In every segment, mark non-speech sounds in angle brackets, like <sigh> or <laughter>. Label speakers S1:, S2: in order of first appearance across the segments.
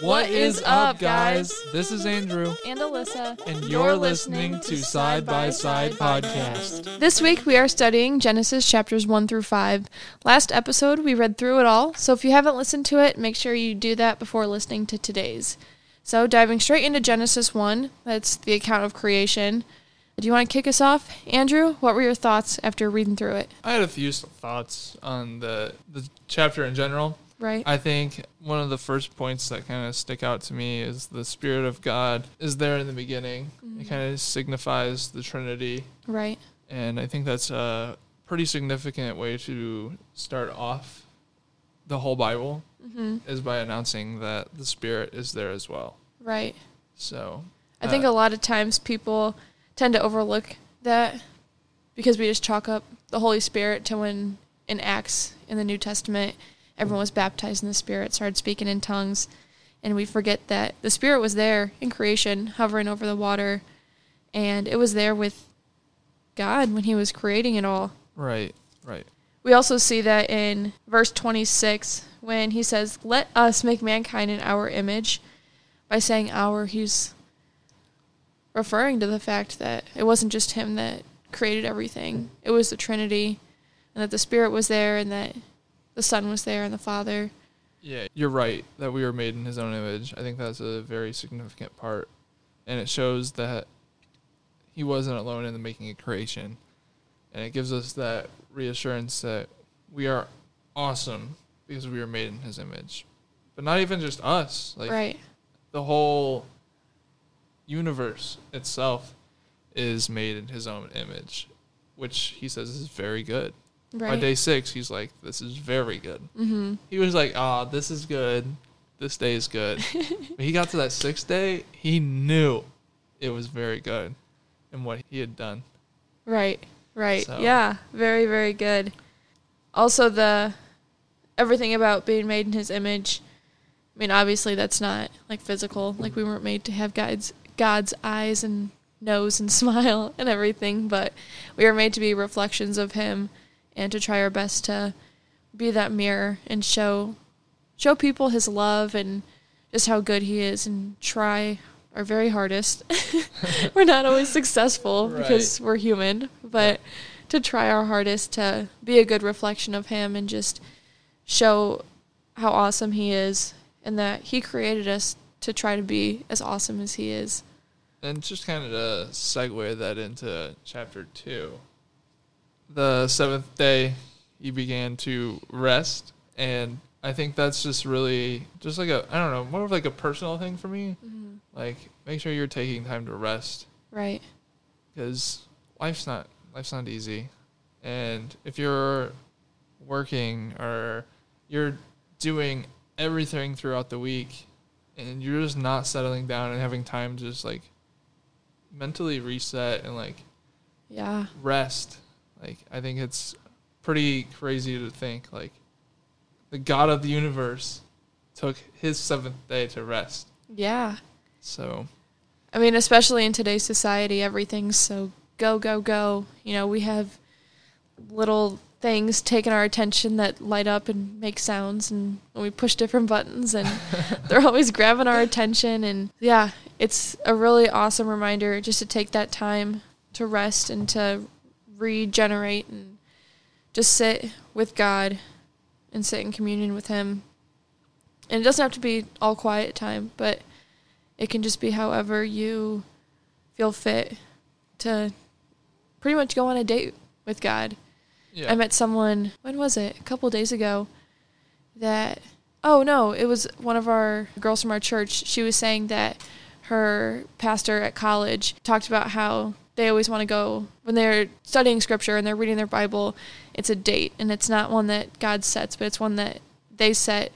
S1: What is up, guys? This is Andrew,
S2: And Alyssa.
S1: and you're listening to Side by Side Podcast.
S2: This week we are studying Genesis chapters 1 through 5. Last episode we read through it all, so if you haven't listened to it, make sure you do that before listening to today's. So, diving straight into Genesis 1, that's the account of creation. Do you want to kick us off? Andrew, what were your thoughts after reading through it?
S1: I had a few thoughts on the the chapter in general.
S2: Right?
S1: I think one of the first points that kind of stick out to me is the Spirit of God is there in the beginning. It kind of signifies the Trinity,
S2: right.
S1: and I think that's a pretty significant way to start off the whole Bible
S2: hmm
S1: is by announcing that the Spirit is there as well.
S2: Right.
S1: So
S2: I think
S1: Uh,
S2: a lot of times people tend to overlook that because we just chalk up the Holy Spirit to when in Acts in the New Testament everyone was baptized in the Spirit, started speaking in tongues, and we forget that the Spirit was there in creation, hovering over the water, and it was there with God when He was creating it all.
S1: right, right.
S2: We also see that in verse 26 when he says, Let us make mankind in our image. By saying our, he's referring to the fact that it wasn't just him that created everything, it was the Trinity, and that the Spirit was there, and that the Son was there, and the Father.
S1: Yeah, you're right that we were made in his own image. I think that's a very significant part. And it shows that he wasn't alone in the making of creation. And it gives us that reassurance that we are awesome because we were made in his image. But not even just us, like
S2: right.
S1: the whole universe itself is made in his own image, which he says is very good. By day six, he's like, "This is very good."
S2: mm-hmm.
S1: He was like, "Ah, this is good. This day is good." <laughs> but he got to that sixth day, he knew it was very good, and what he had done.
S2: Right, right.
S1: So-
S2: Yeah, very, very good. Also, the everything about being made in His image. I mean, obviously, that's not like physical. Like we weren't made to have God's God's eyes and nose and <laughs> smile and everything, but we were made to be reflections of Him and to try our best to be that mirror and show show people His love and just how good He is and try our very hardest. <laughs> we're not always successful because we're human, but to try our hardest to be a good reflection of him and just show how awesome he is and that he created us to try to be as awesome as he is.
S1: And just kind of to segue that into chapter two. The seventh day, he began to rest, and I think that's just really just like a I don't know more of like a personal thing for me. Mm-hmm. Like make sure you're taking time to rest
S2: Right.
S1: because life's not life's not easy, and if you're working or you're doing everything throughout the week, and you're just not settling down and having time to just like mentally reset and like
S2: Yeah.
S1: rest, like I think it's pretty crazy to think like the God of the universe took his seventh day to rest.
S2: Yeah.
S1: So
S2: I mean, especially in today's society, everything's so go, go, go. You know, we have little things taking our attention that light up and make sounds, and we push different buttons, and <laughs> they're always grabbing our attention. And yeah, it's a really awesome reminder just to take that time to rest and to regenerate and just sit with God and sit in communion with Him. And it doesn't have to be all quiet time, but it can just be however you feel fit to pretty much go on a date with God.
S1: yeah,
S2: I met someone, when was it? A couple days ago that oh no, it was one of our girls from our church. She was saying that her pastor at college talked about how they always want to go when they're studying scripture and they're reading their Bible, it's a date and it's not one that God sets, but it's one that they set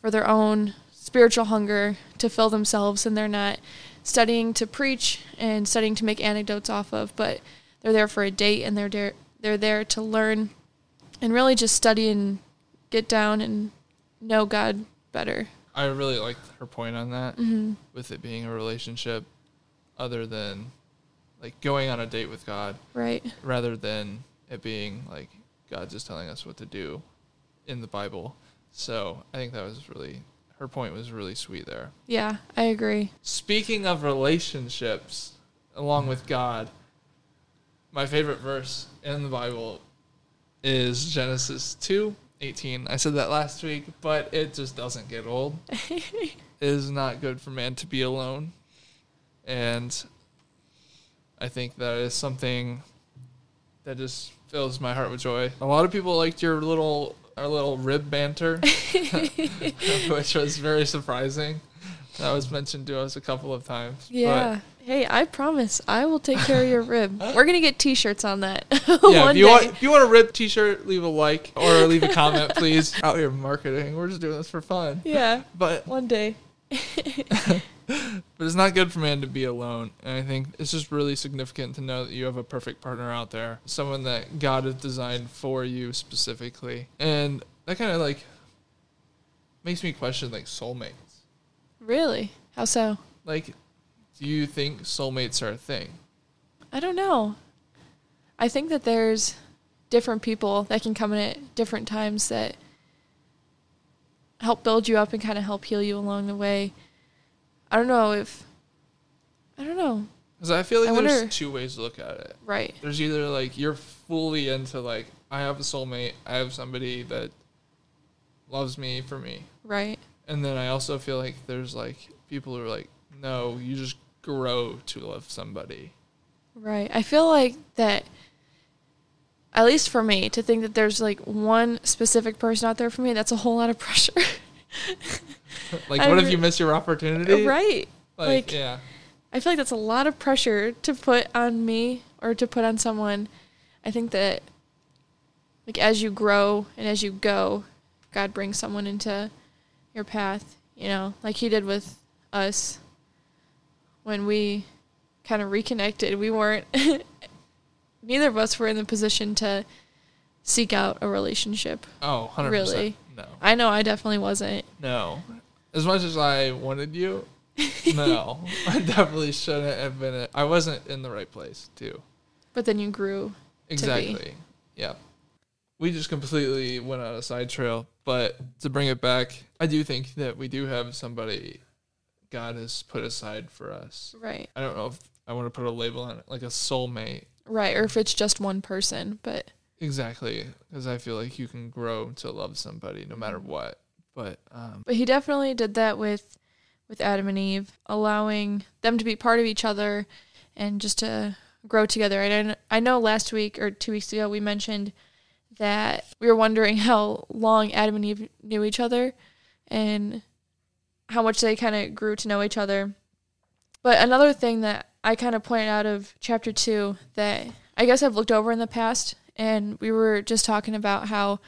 S2: for their own spiritual hunger to fill themselves and they're not studying to preach and studying to make anecdotes off of, but they're there for a date and they're there they're there to learn and really just study and get down and know God better.
S1: I really like her point on that
S2: hmm
S1: with it being a relationship other than like going on a date with God
S2: Right.
S1: rather than it being like God just telling us what to do in the Bible. So I think that was really her point was really sweet there.
S2: Yeah, I agree.
S1: Speaking of relationships, along with God, my favorite verse in the Bible is Genesis 2 18. I said that last week, but it just doesn't get old. <laughs> it is not good for man to be alone. And I think that is something that just fills my heart with joy. A lot of people liked your little our little rib banter, <laughs> <laughs> which was very surprising. That was mentioned to us a couple of times.
S2: Yeah. hey, I promise I will take care of your rib. <laughs> We're gonna get T-shirts on that.
S1: Yeah, if you
S2: day.
S1: want if you want a rib T-shirt, leave a like or leave a comment, please. Out here marketing, we're just doing this for fun.
S2: yeah,
S1: But
S2: one day. <laughs>
S1: but it's not good for man to be alone. And I think it's just really significant to know that you have a perfect partner out there, someone that God has designed for you specifically. And that kind of like makes me question like soulmates.
S2: Really? How so?
S1: Like, do you think soulmates are a thing?
S2: I don't know. I think that there's different people that can come in at different times that help build you up and kind of help heal you along the way. I don't know if I don't know.
S1: Because I feel like
S2: I
S1: there's
S2: wonder-
S1: two ways to look at it.
S2: Right.
S1: There's either like you're fully into like I have a soulmate, I have somebody that loves me for me,
S2: Right.
S1: and then I also feel like there's like people who are like, no, you just grow to love somebody.
S2: Right. I feel like that at least for me to think that there's like one specific person out there for me, that's a whole lot of pressure. <laughs> <laughs>
S1: Like, what if you miss your opportunity?
S2: right.
S1: Like,
S2: like-
S1: yeah,
S2: I feel like that's a lot of pressure to put on me or to put on someone. I think that like as you grow and as you go, God brings someone into your path, you know, like he did with us when we kind of reconnected. We weren't <laughs> neither of us were in the position to seek out a relationship.
S1: oh, 100
S2: Really?
S1: No,
S2: I know I definitely wasn't.
S1: no. As much as I wanted you, <laughs> no, I definitely shouldn't have been. It. I wasn't in the right place too.
S2: But then you grew.
S1: Exactly. Yeah. We just completely went on a side trail, but to bring it back, I do think that we do have somebody God has put aside for us.
S2: Right.
S1: I don't know if I want to put a label on it, like a soulmate.
S2: Right. Or if it's just one person, but
S1: Exactly, because I feel like you can grow to love somebody no matter what. But um,
S2: But he definitely did that with with Adam and Eve, allowing them to be part of each other and just to grow together. And I know last week or two weeks ago we mentioned that we were wondering <laughs> how long Adam and Eve knew each other and how much they kind of grew to know each other. But another thing that I kind of pointed out of chapter 2 that I guess I've looked over in the past and we were just talking about how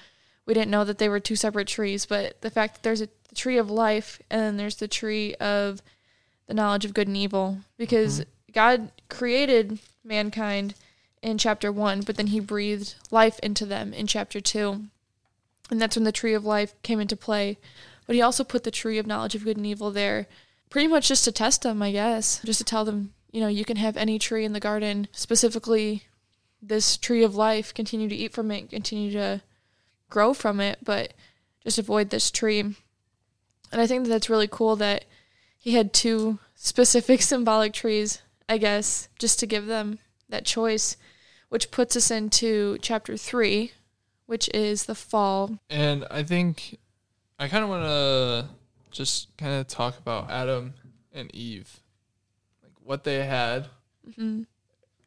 S2: we didn't know that they were two separate trees, but the fact that there's a the tree of life and then there's the tree of the knowledge of good and evil because mm-hmm. God created mankind in chapter 1, but then he breathed life into them in chapter 2. And that's when the tree of life came into play. But he also put the tree of knowledge of good and evil there pretty much just to test them, I guess, just to tell them, you know, you can have any tree in the garden, specifically this tree of life, continue to eat from it, continue to grow from it, but just avoid this tree. And I think that that's really cool that he had two specific <laughs> symbolic trees, I guess, just to give them that choice, which puts us into chapter three, which is the fall.
S1: and I think I kind of want to just kind of talk about Adam and Eve, like what they had.
S2: hmm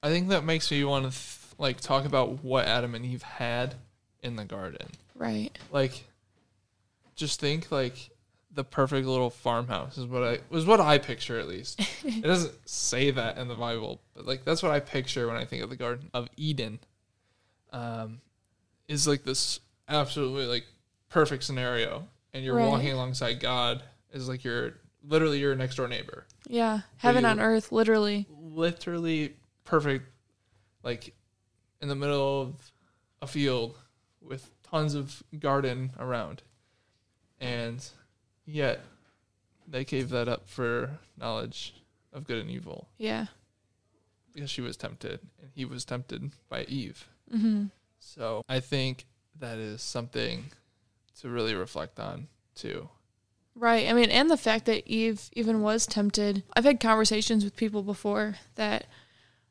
S1: I think that makes me want to th- like talk about what Adam and Eve had in the garden.
S2: Right.
S1: Like, just think like the perfect little farmhouse is what I was what I picture at least. <laughs> it doesn't say that in the Bible, but like that's what I picture when I think of the Garden of Eden. Um, is like this absolutely like perfect scenario, and you're
S2: Right.
S1: walking alongside God is like your literally your next door neighbor
S2: Yeah. Heaven on earth, literally.
S1: literally perfect, like in the middle of a field with tons of garden around. And yet they gave that up for knowledge of good and evil
S2: Yeah.
S1: because she was tempted and he was tempted by Eve.
S2: hmm
S1: So I think that is something to really reflect on too.
S2: Right. I mean, and the fact that Eve even was tempted. I've had conversations with people before that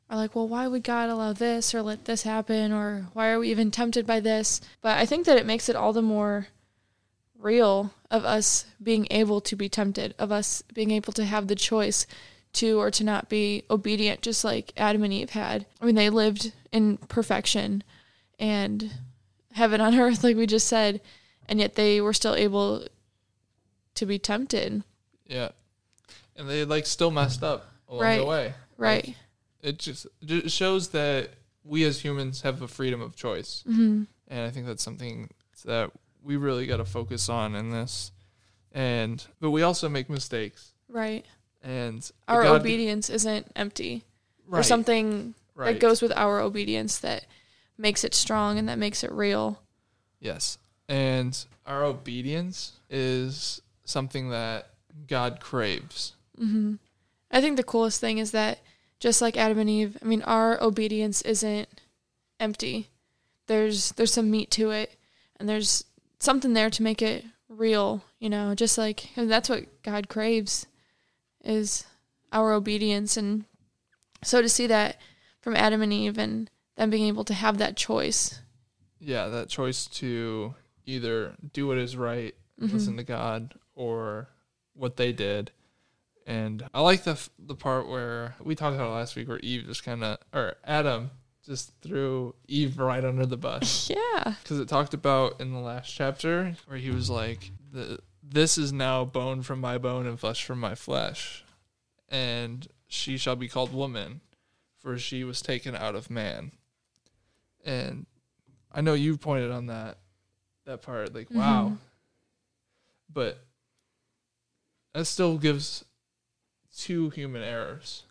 S2: are like, well, why would God allow this or let this happen? Or why are we even tempted by this? But I think that it makes it all the more real of us being able to be tempted, of us being able to have the choice to or to not be obedient, just like Adam and Eve had. I mean, they lived in perfection and heaven on <laughs> earth, like we just said, and yet they were still able to be tempted.
S1: Yeah. And they like still messed up along
S2: Right.
S1: the way.
S2: Right.
S1: It just just shows that we as humans have a freedom of choice.
S2: hmm
S1: And I think that's something that we really got to focus on in this. And but we also make mistakes.
S2: Right.
S1: And
S2: Our
S1: God-
S2: obedience isn't empty or something
S1: right.
S2: that goes with our obedience that makes it strong and that makes it real.
S1: Yes. And our obedience is something that God craves.
S2: hmm I think the coolest thing is that just like Adam and Eve, I mean, our obedience isn't empty. There's there's some meat to it, and there's something there to make it real. You know, just like that's what God craves is our obedience, and so to see that from Adam and Eve and them being able to have that choice.
S1: Yeah, that choice to either do what is right, mm-hmm. listen to God, or what they did. And I like the the part where we talked about it last week, where Eve just kind of, or Adam just threw Eve right under the bus, <laughs>
S2: Yeah.
S1: because it talked about in the last chapter where he was like, "the This is now bone from my bone and flesh from my flesh, and she shall be called woman, for she was taken out of man." And I know you pointed on that that part, like, wow.
S2: Mhm.
S1: But that still gives two human errors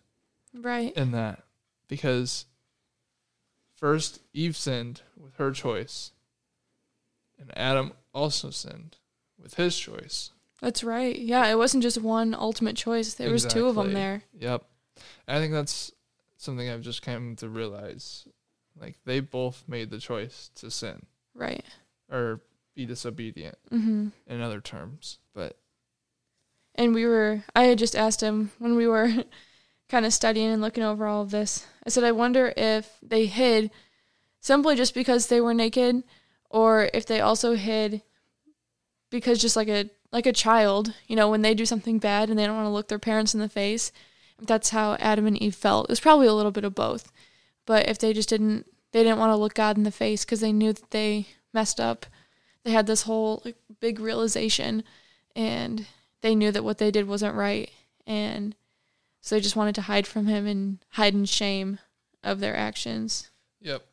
S2: Right.
S1: in that because first Eve sinned with her choice, and Adam also sinned with his choice.
S2: That's right. Yeah, it wasn't just one ultimate choice. There was two of them there.
S1: Yep. I think that's something I've just come to realize. Like they both made the choice to sin
S2: Right.
S1: or be disobedient
S2: hmm
S1: in other terms. But
S2: And we were, I had just asked him when we were <laughs> kind of studying and looking over all of this. I said, I wonder if they hid simply just because they were naked or if they also hid because just like a like a child, you know, when they do something bad and they don't want to look their parents in the face. That's how Adam and Eve felt. It was probably a little bit of both. But if they just didn't they didn't want to look God in the face because they knew that they messed up. They had this whole like, big realization and they knew that what they did wasn't right and so they just wanted to hide from him and hide in shame of their actions
S1: yep.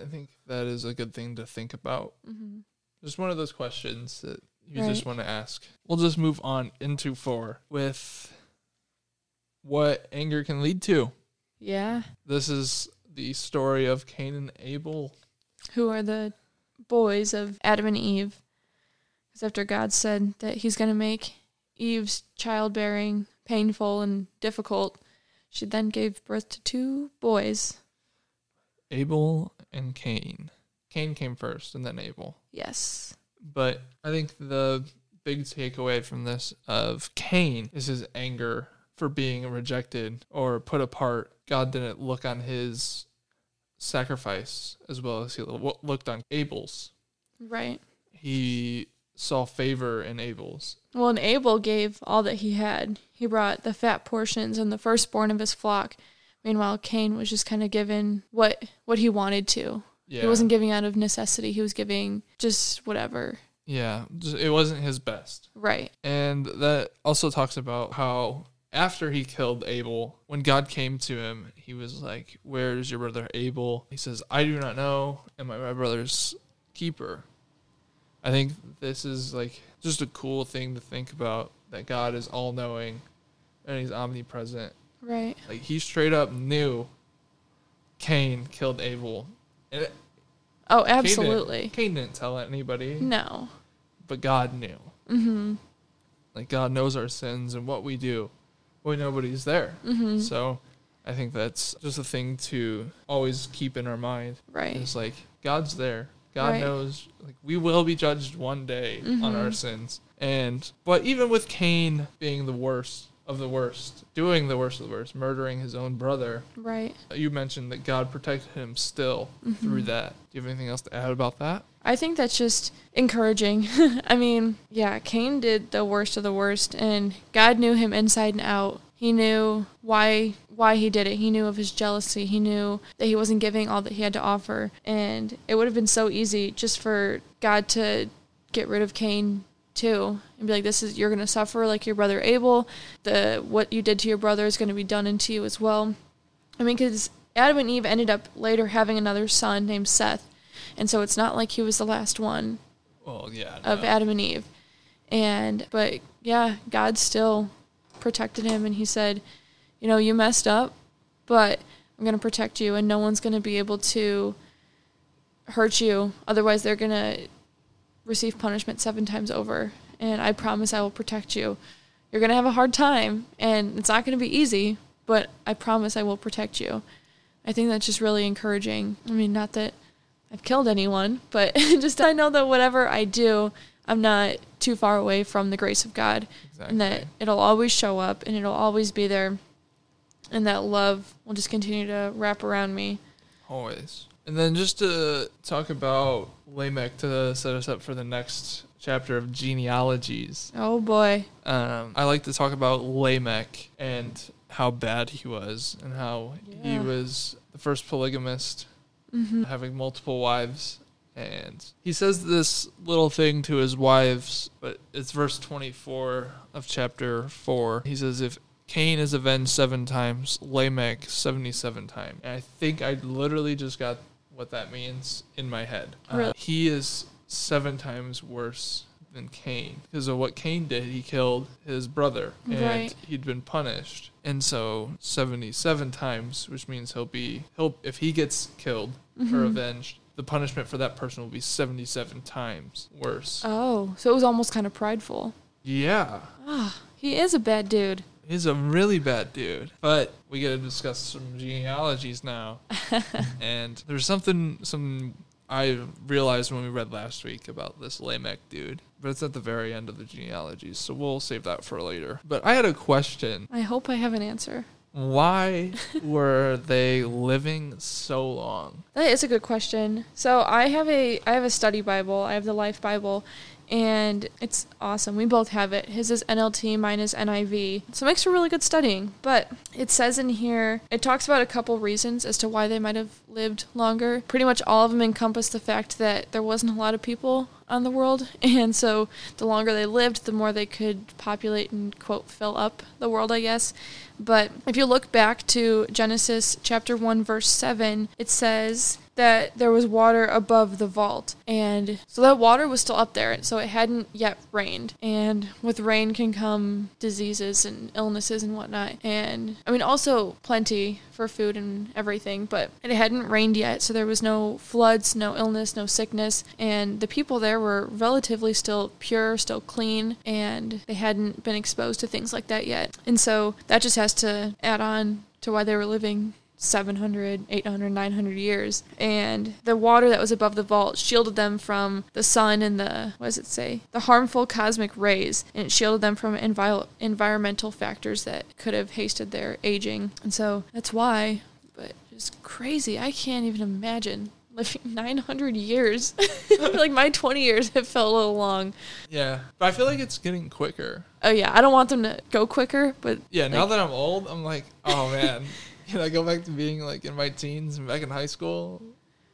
S1: I think that is a good thing to think about.
S2: mm-hmm.
S1: Just one of those questions that you
S2: Right.
S1: just want to ask. We'll just move on into four with what anger can lead to.
S2: yeah
S1: This is the story of Cain and Abel.
S2: who are the boys of adam and eve because after god said that he's going to make eve's childbearing painful and difficult she then gave birth to two boys
S1: Abel and Cain. Cain came first and then Abel.
S2: yes
S1: But I think the big takeaway from this of Cain is his anger for being rejected or put apart. God didn't look on his sacrifice as well as he looked on Abel's.
S2: right
S1: He saw favor in Abel's.
S2: Well, and Abel gave all that he had. He brought the fat portions and the firstborn of his flock. Meanwhile, Cain was just kind of given what what he wanted to.
S1: Yeah.
S2: He wasn't giving out of necessity. He was giving just whatever.
S1: yeah, it wasn't his best.
S2: Right.
S1: And that also talks about how after he killed Abel, when God came to him, he was like, Where's your brother Abel? He says, I do not know. Am I my brother's keeper? I think this is like just a cool thing to think about that God is all knowing and he's omnipresent.
S2: Right.
S1: Like he straight up knew Cain killed Abel. And it-
S2: Oh,
S1: Cain didn't-
S2: absolutely.
S1: Cain didn't tell anybody,
S2: No.
S1: but God knew.
S2: Mhm.
S1: Like God knows our sins and what we do when nobody's there.
S2: Mhm.
S1: So I think that's just a thing to always keep in our mind.
S2: Right.
S1: It's like God's there. God
S2: Right.
S1: knows like we will be judged one day on our sins And but even with Cain being the worst of the worst, doing the worst of the worst, murdering his own brother,
S2: Right.
S1: you mentioned that God protected him still
S2: Mm-hmm.
S1: through that. Do you have anything else to add about that?
S2: I think that's just encouraging. <laughs> I mean, yeah, Cain did the worst of the worst and God knew him inside and out. He knew why why he did it. He knew of his jealousy. He knew that he wasn't giving all that he had to offer. And it would have been so easy just for God to get rid of Cain too and be like this is you're going to suffer like your brother Abel. The what you did to your brother is going to be done into you as well. I mean cuz Adam and Eve ended up later having another son named Seth. And so it's not like he was the last one
S1: Well, yeah.
S2: of. Adam and Eve. And but yeah, God still protected him and he said, you know, you messed up, but I'm going to protect you and no one's going to be able to hurt you. Otherwise, they're going to receive punishment 7 times over. And I promise I will protect you. You're going to have a hard time and it's not going to be easy, but I promise I will protect you. I think that's just really encouraging. I mean, not that I've killed anyone, but <laughs> just I know that whatever I do, I'm not too far away from the grace of God,
S1: Exactly.
S2: and that it'll always show up and it'll always be there, and that love will just continue to wrap around me.
S1: Always. And then just to talk about Lamech to set us up for the next chapter of genealogies.
S2: Oh boy,
S1: Um, I like to talk about Lamech and how bad he was and how he was the first polygamist,
S2: hmm
S1: having multiple wives. And he says this little thing to his wives, but it's verse 24 of chapter 4. He says, If Cain is avenged seven times, Lamech 77 times. And I think I literally just got what that means in my head. Uh,
S2: Really?
S1: he is seven times worse than Cain. Because of what Cain did, he killed his brother and
S2: Right.
S1: he'd been punished. And so 77 times, which means he'll be he'll if he gets killed or
S2: Mhm.
S1: avenged, the punishment for that person will be 77 times worse.
S2: oh, so it was almost kind of prideful.
S1: yeah.
S2: Ah, he is a bad dude.
S1: He's a really bad dude. But we got to discuss some genealogies now. <laughs> and there's something some I realized when we read last week about this Lamech dude, but it's at the very end of the genealogies, so we'll save that for later. But I had a question.
S2: I hope I have an answer.
S1: Why were they living so long?
S2: That is a good question. So I have a I have a study Bible. I have the Life Bible, and it's awesome. We both have it. His is NLT, mine is NIV. So it makes for really good studying. But it says in here, it talks about a couple reasons as to why they might have lived longer. Pretty much all of them encompass the fact that there wasn't a lot of people on the world, <laughs> and so the longer they lived, the more they could populate and quote fill up the world, I guess. But if you look back to Genesis chapter 1 verse 7, it says that there was water above the vault. And so that water was still up there, so it hadn't yet rained. And with rain can come diseases and illnesses and whatnot. And I mean also plenty for food and everything, but it hadn't rained yet, so there was no floods, no illness, no sickness, and the people there were relatively still pure, still clean, and they hadn't been exposed to things like that yet. And so that just has to add on to why they were living 700, 800, 900 years. And the water that was above the vault shielded them from the sun and the, what does it say? The harmful cosmic rays. And it shielded them from envil- environmental factors that could have hasted their aging. And so that's why, but it's crazy. I can't even imagine living <laughs> 900 years. <laughs> like my 20 years have felt a little long.
S1: Yeah, but I feel like it's getting quicker.
S2: Oh, yeah. I don't want them to go quicker, but
S1: Yeah, now that I'm old, I'm like, oh man, <laughs> can I go back to being like in my teens and back in high school?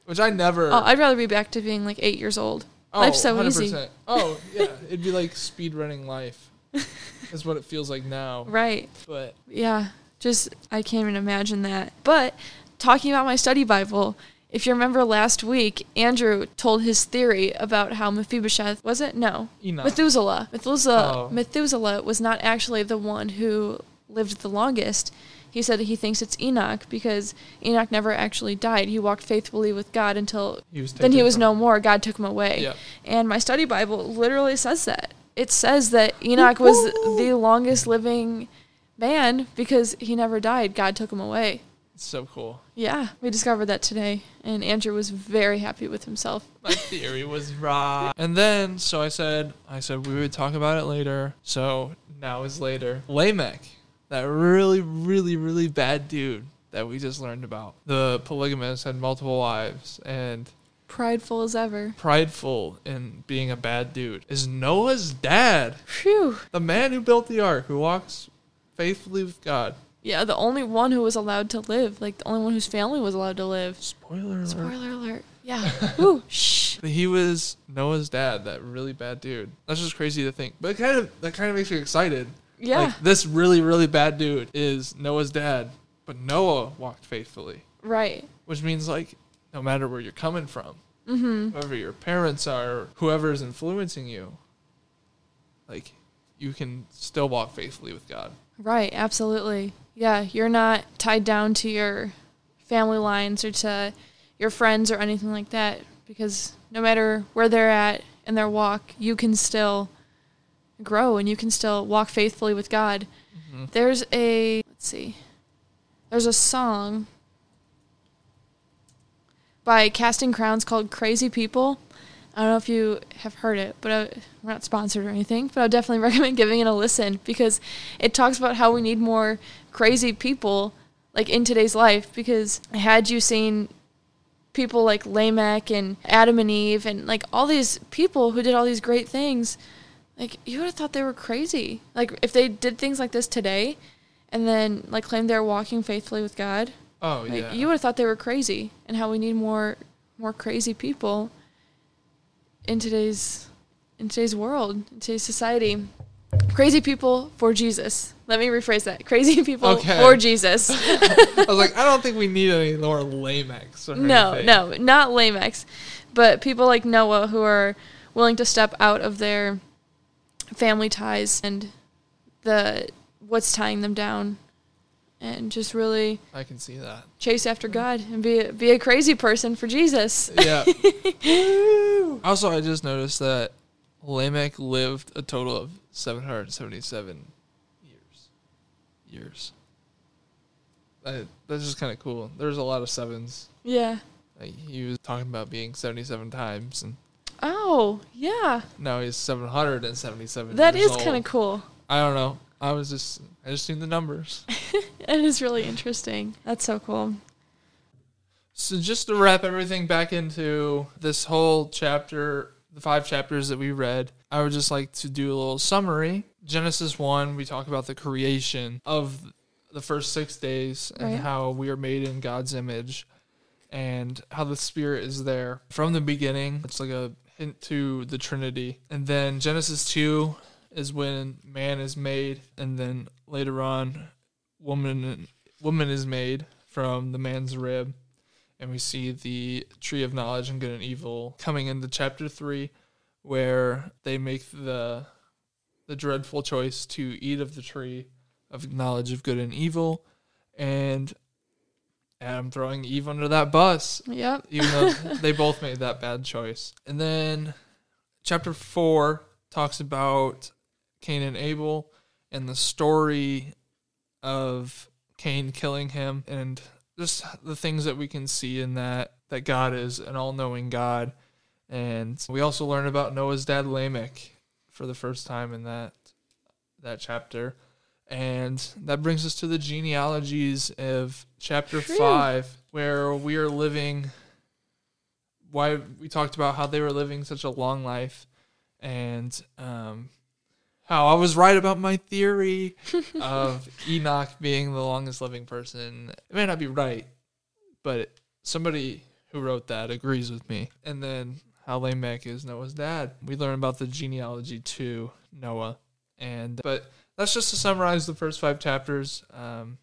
S1: Which I never.
S2: oh, I'd rather be back to being like eight years old.
S1: oh,
S2: life's so easy.
S1: 100%. Oh <laughs> yeah, it'd be like speed running life. <laughs> is what it feels like now.
S2: Right.
S1: But
S2: Yeah, just I can't even imagine that. But talking about my study Bible, if you remember last week, Andrew told his theory about how Mephibosheth was it? No,
S1: Enoch.
S2: Methuselah. Methuselah.
S1: Oh.
S2: Methuselah was not actually the one who lived the longest. He said that he thinks it's Enoch because Enoch never actually died. He walked faithfully with God until
S1: he was
S2: then he was
S1: from-
S2: no more. God took him away.
S1: Yep.
S2: And my study Bible literally says that. It says that Enoch was the longest living man because he never died. God took him away.
S1: It's so cool.
S2: Yeah, we discovered that today, and Andrew was very happy with himself.
S1: My theory was right. And then, so I said, I said we would talk about it later. So now is later. Lamech, that really, really, really bad dude that we just learned about. The polygamist had multiple wives and
S2: Prideful as ever.
S1: prideful in being a bad dude is Noah's dad,
S2: Phew.
S1: the man who built the ark, who walks faithfully with God.
S2: Yeah, the only one who was allowed to live, like the only one whose family was allowed to live.
S1: Spoiler alert.
S2: Spoiler alert. Yeah. <laughs> Ooh, shh.
S1: He was Noah's dad, that really bad dude. That's just crazy to think. But it kind of that kind of makes me excited.
S2: Yeah.
S1: Like this really, really bad dude is Noah's dad, but Noah walked faithfully.
S2: right.
S1: Which means like no matter where you're coming from,
S2: Mm-hmm.
S1: whoever your parents are, whoever is influencing you, like you can still walk faithfully with God.
S2: Right, absolutely. Yeah, you're not tied down to your family lines or to your friends or anything like that because no matter where they're at in their walk, you can still grow and you can still walk faithfully with God.
S1: Mhm.
S2: There's a let's see. There's a song by Casting Crowns called Crazy People. I don't know if you have heard it, but I, we're not sponsored or anything, but I would definitely <laughs> recommend giving it a listen because it talks about how we need more crazy people like in today's life because had you seen people like Lamech and Adam and Eve and like all these people who did all these great things, like you would have thought they were crazy. Like if they did things like this today and then like claimed they're walking faithfully with God,
S1: Oh
S2: like
S1: yeah.
S2: you would have thought they were crazy and how we need more more crazy people in today's in today's world, in today's society. Crazy people for Jesus. Let me rephrase that. Crazy <laughs> people
S1: Okay.
S2: for Jesus. <laughs>
S1: I was like, I don't think we need any more Lamechs. Or <laughs>
S2: no,
S1: anything.
S2: no, not Lamechs, but people like Noah who are willing to step out of their family ties and the what's tying them down, and just really
S1: I can see that.
S2: chase after God and be a, be a crazy person for Jesus.
S1: Yeah. <laughs> also, I just noticed that Lamech lived a total of 777 years. Years. That, that's just kind of cool. There's a lot of sevens.
S2: Yeah.
S1: Like he was talking about being 77 times, and
S2: Oh, yeah.
S1: now he's 777.
S2: That is kind of cool.
S1: I don't know. I was just I just seen the numbers. <laughs>
S2: It is really interesting. That's so cool.
S1: So just to wrap everything back into this whole chapter, the five chapters that we read, I would just like to do a little summary. Genesis 1, we talk about the creation of the first 6 days and
S2: Right.
S1: how we are made in God's image and how the spirit is there from the beginning. It's like a hint to the Trinity. And then Genesis 2 is when man is made and then later on woman woman is made from the man's rib and we see the tree of knowledge and good and evil coming into chapter 3 where they make the the dreadful choice to eat of the tree of knowledge of good and evil and Adam throwing Eve under that bus
S2: Yep.
S1: even though <laughs> they both made that bad choice. And then chapter 4 talks about Cain and Abel and the story of Cain killing him and just the things that we can see in that that God is an all-knowing God. And we also learn about Noah's dad Lamech for the first time in that that chapter. And that brings us to the genealogies of chapter
S2: Phew.
S1: 5 where we are living why we talked about how they were living such a long life and um, how I was right about my theory <laughs> of Enoch being the longest living person. It may not be right, but somebody who wrote that agrees with me. And then how Lamech is Noah's dad. We learn about the genealogy to Noah. And but that's just to summarize the first five chapters. Um,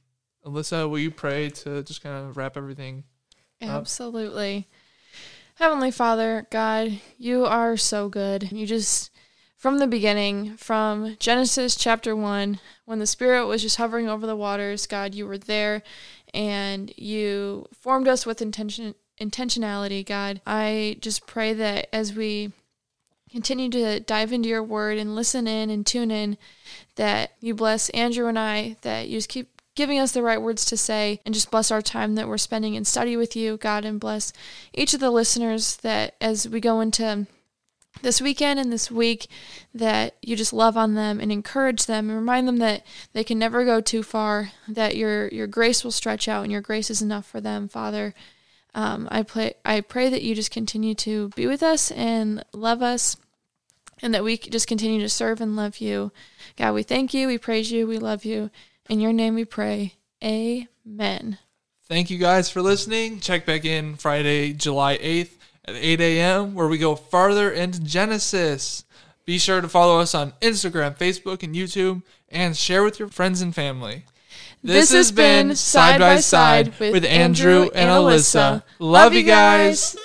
S1: Alyssa, will you pray to just kind of wrap everything? Up.
S2: Absolutely. Heavenly Father, God, you are so good. You just, from the beginning, from Genesis chapter 1, when the Spirit was just hovering over the waters, God, you were there and you formed us with intention intentionality, God. I just pray that as we continue to dive into your word and listen in and tune in, that you bless Andrew and I, that you just keep giving us the right words to say, and just bless our time that we're spending in study with you, God, and bless each of the listeners that as we go into this weekend and this week that you just love on them and encourage them and remind them that they can never go too far that your your grace will stretch out and your grace is enough for them. Father um, I pray I pray that you just continue to be with us and love us and that we just continue to serve and love you God we thank you we praise you we love you in your name we pray amen
S1: Thank you guys for listening. Check back in Friday, July 8th at 8 a.m., where we go farther into Genesis. Be sure to follow us on Instagram, Facebook, and YouTube, and share with your friends and family.
S2: This has been Side by Side with Andrew and Alyssa. Love you guys.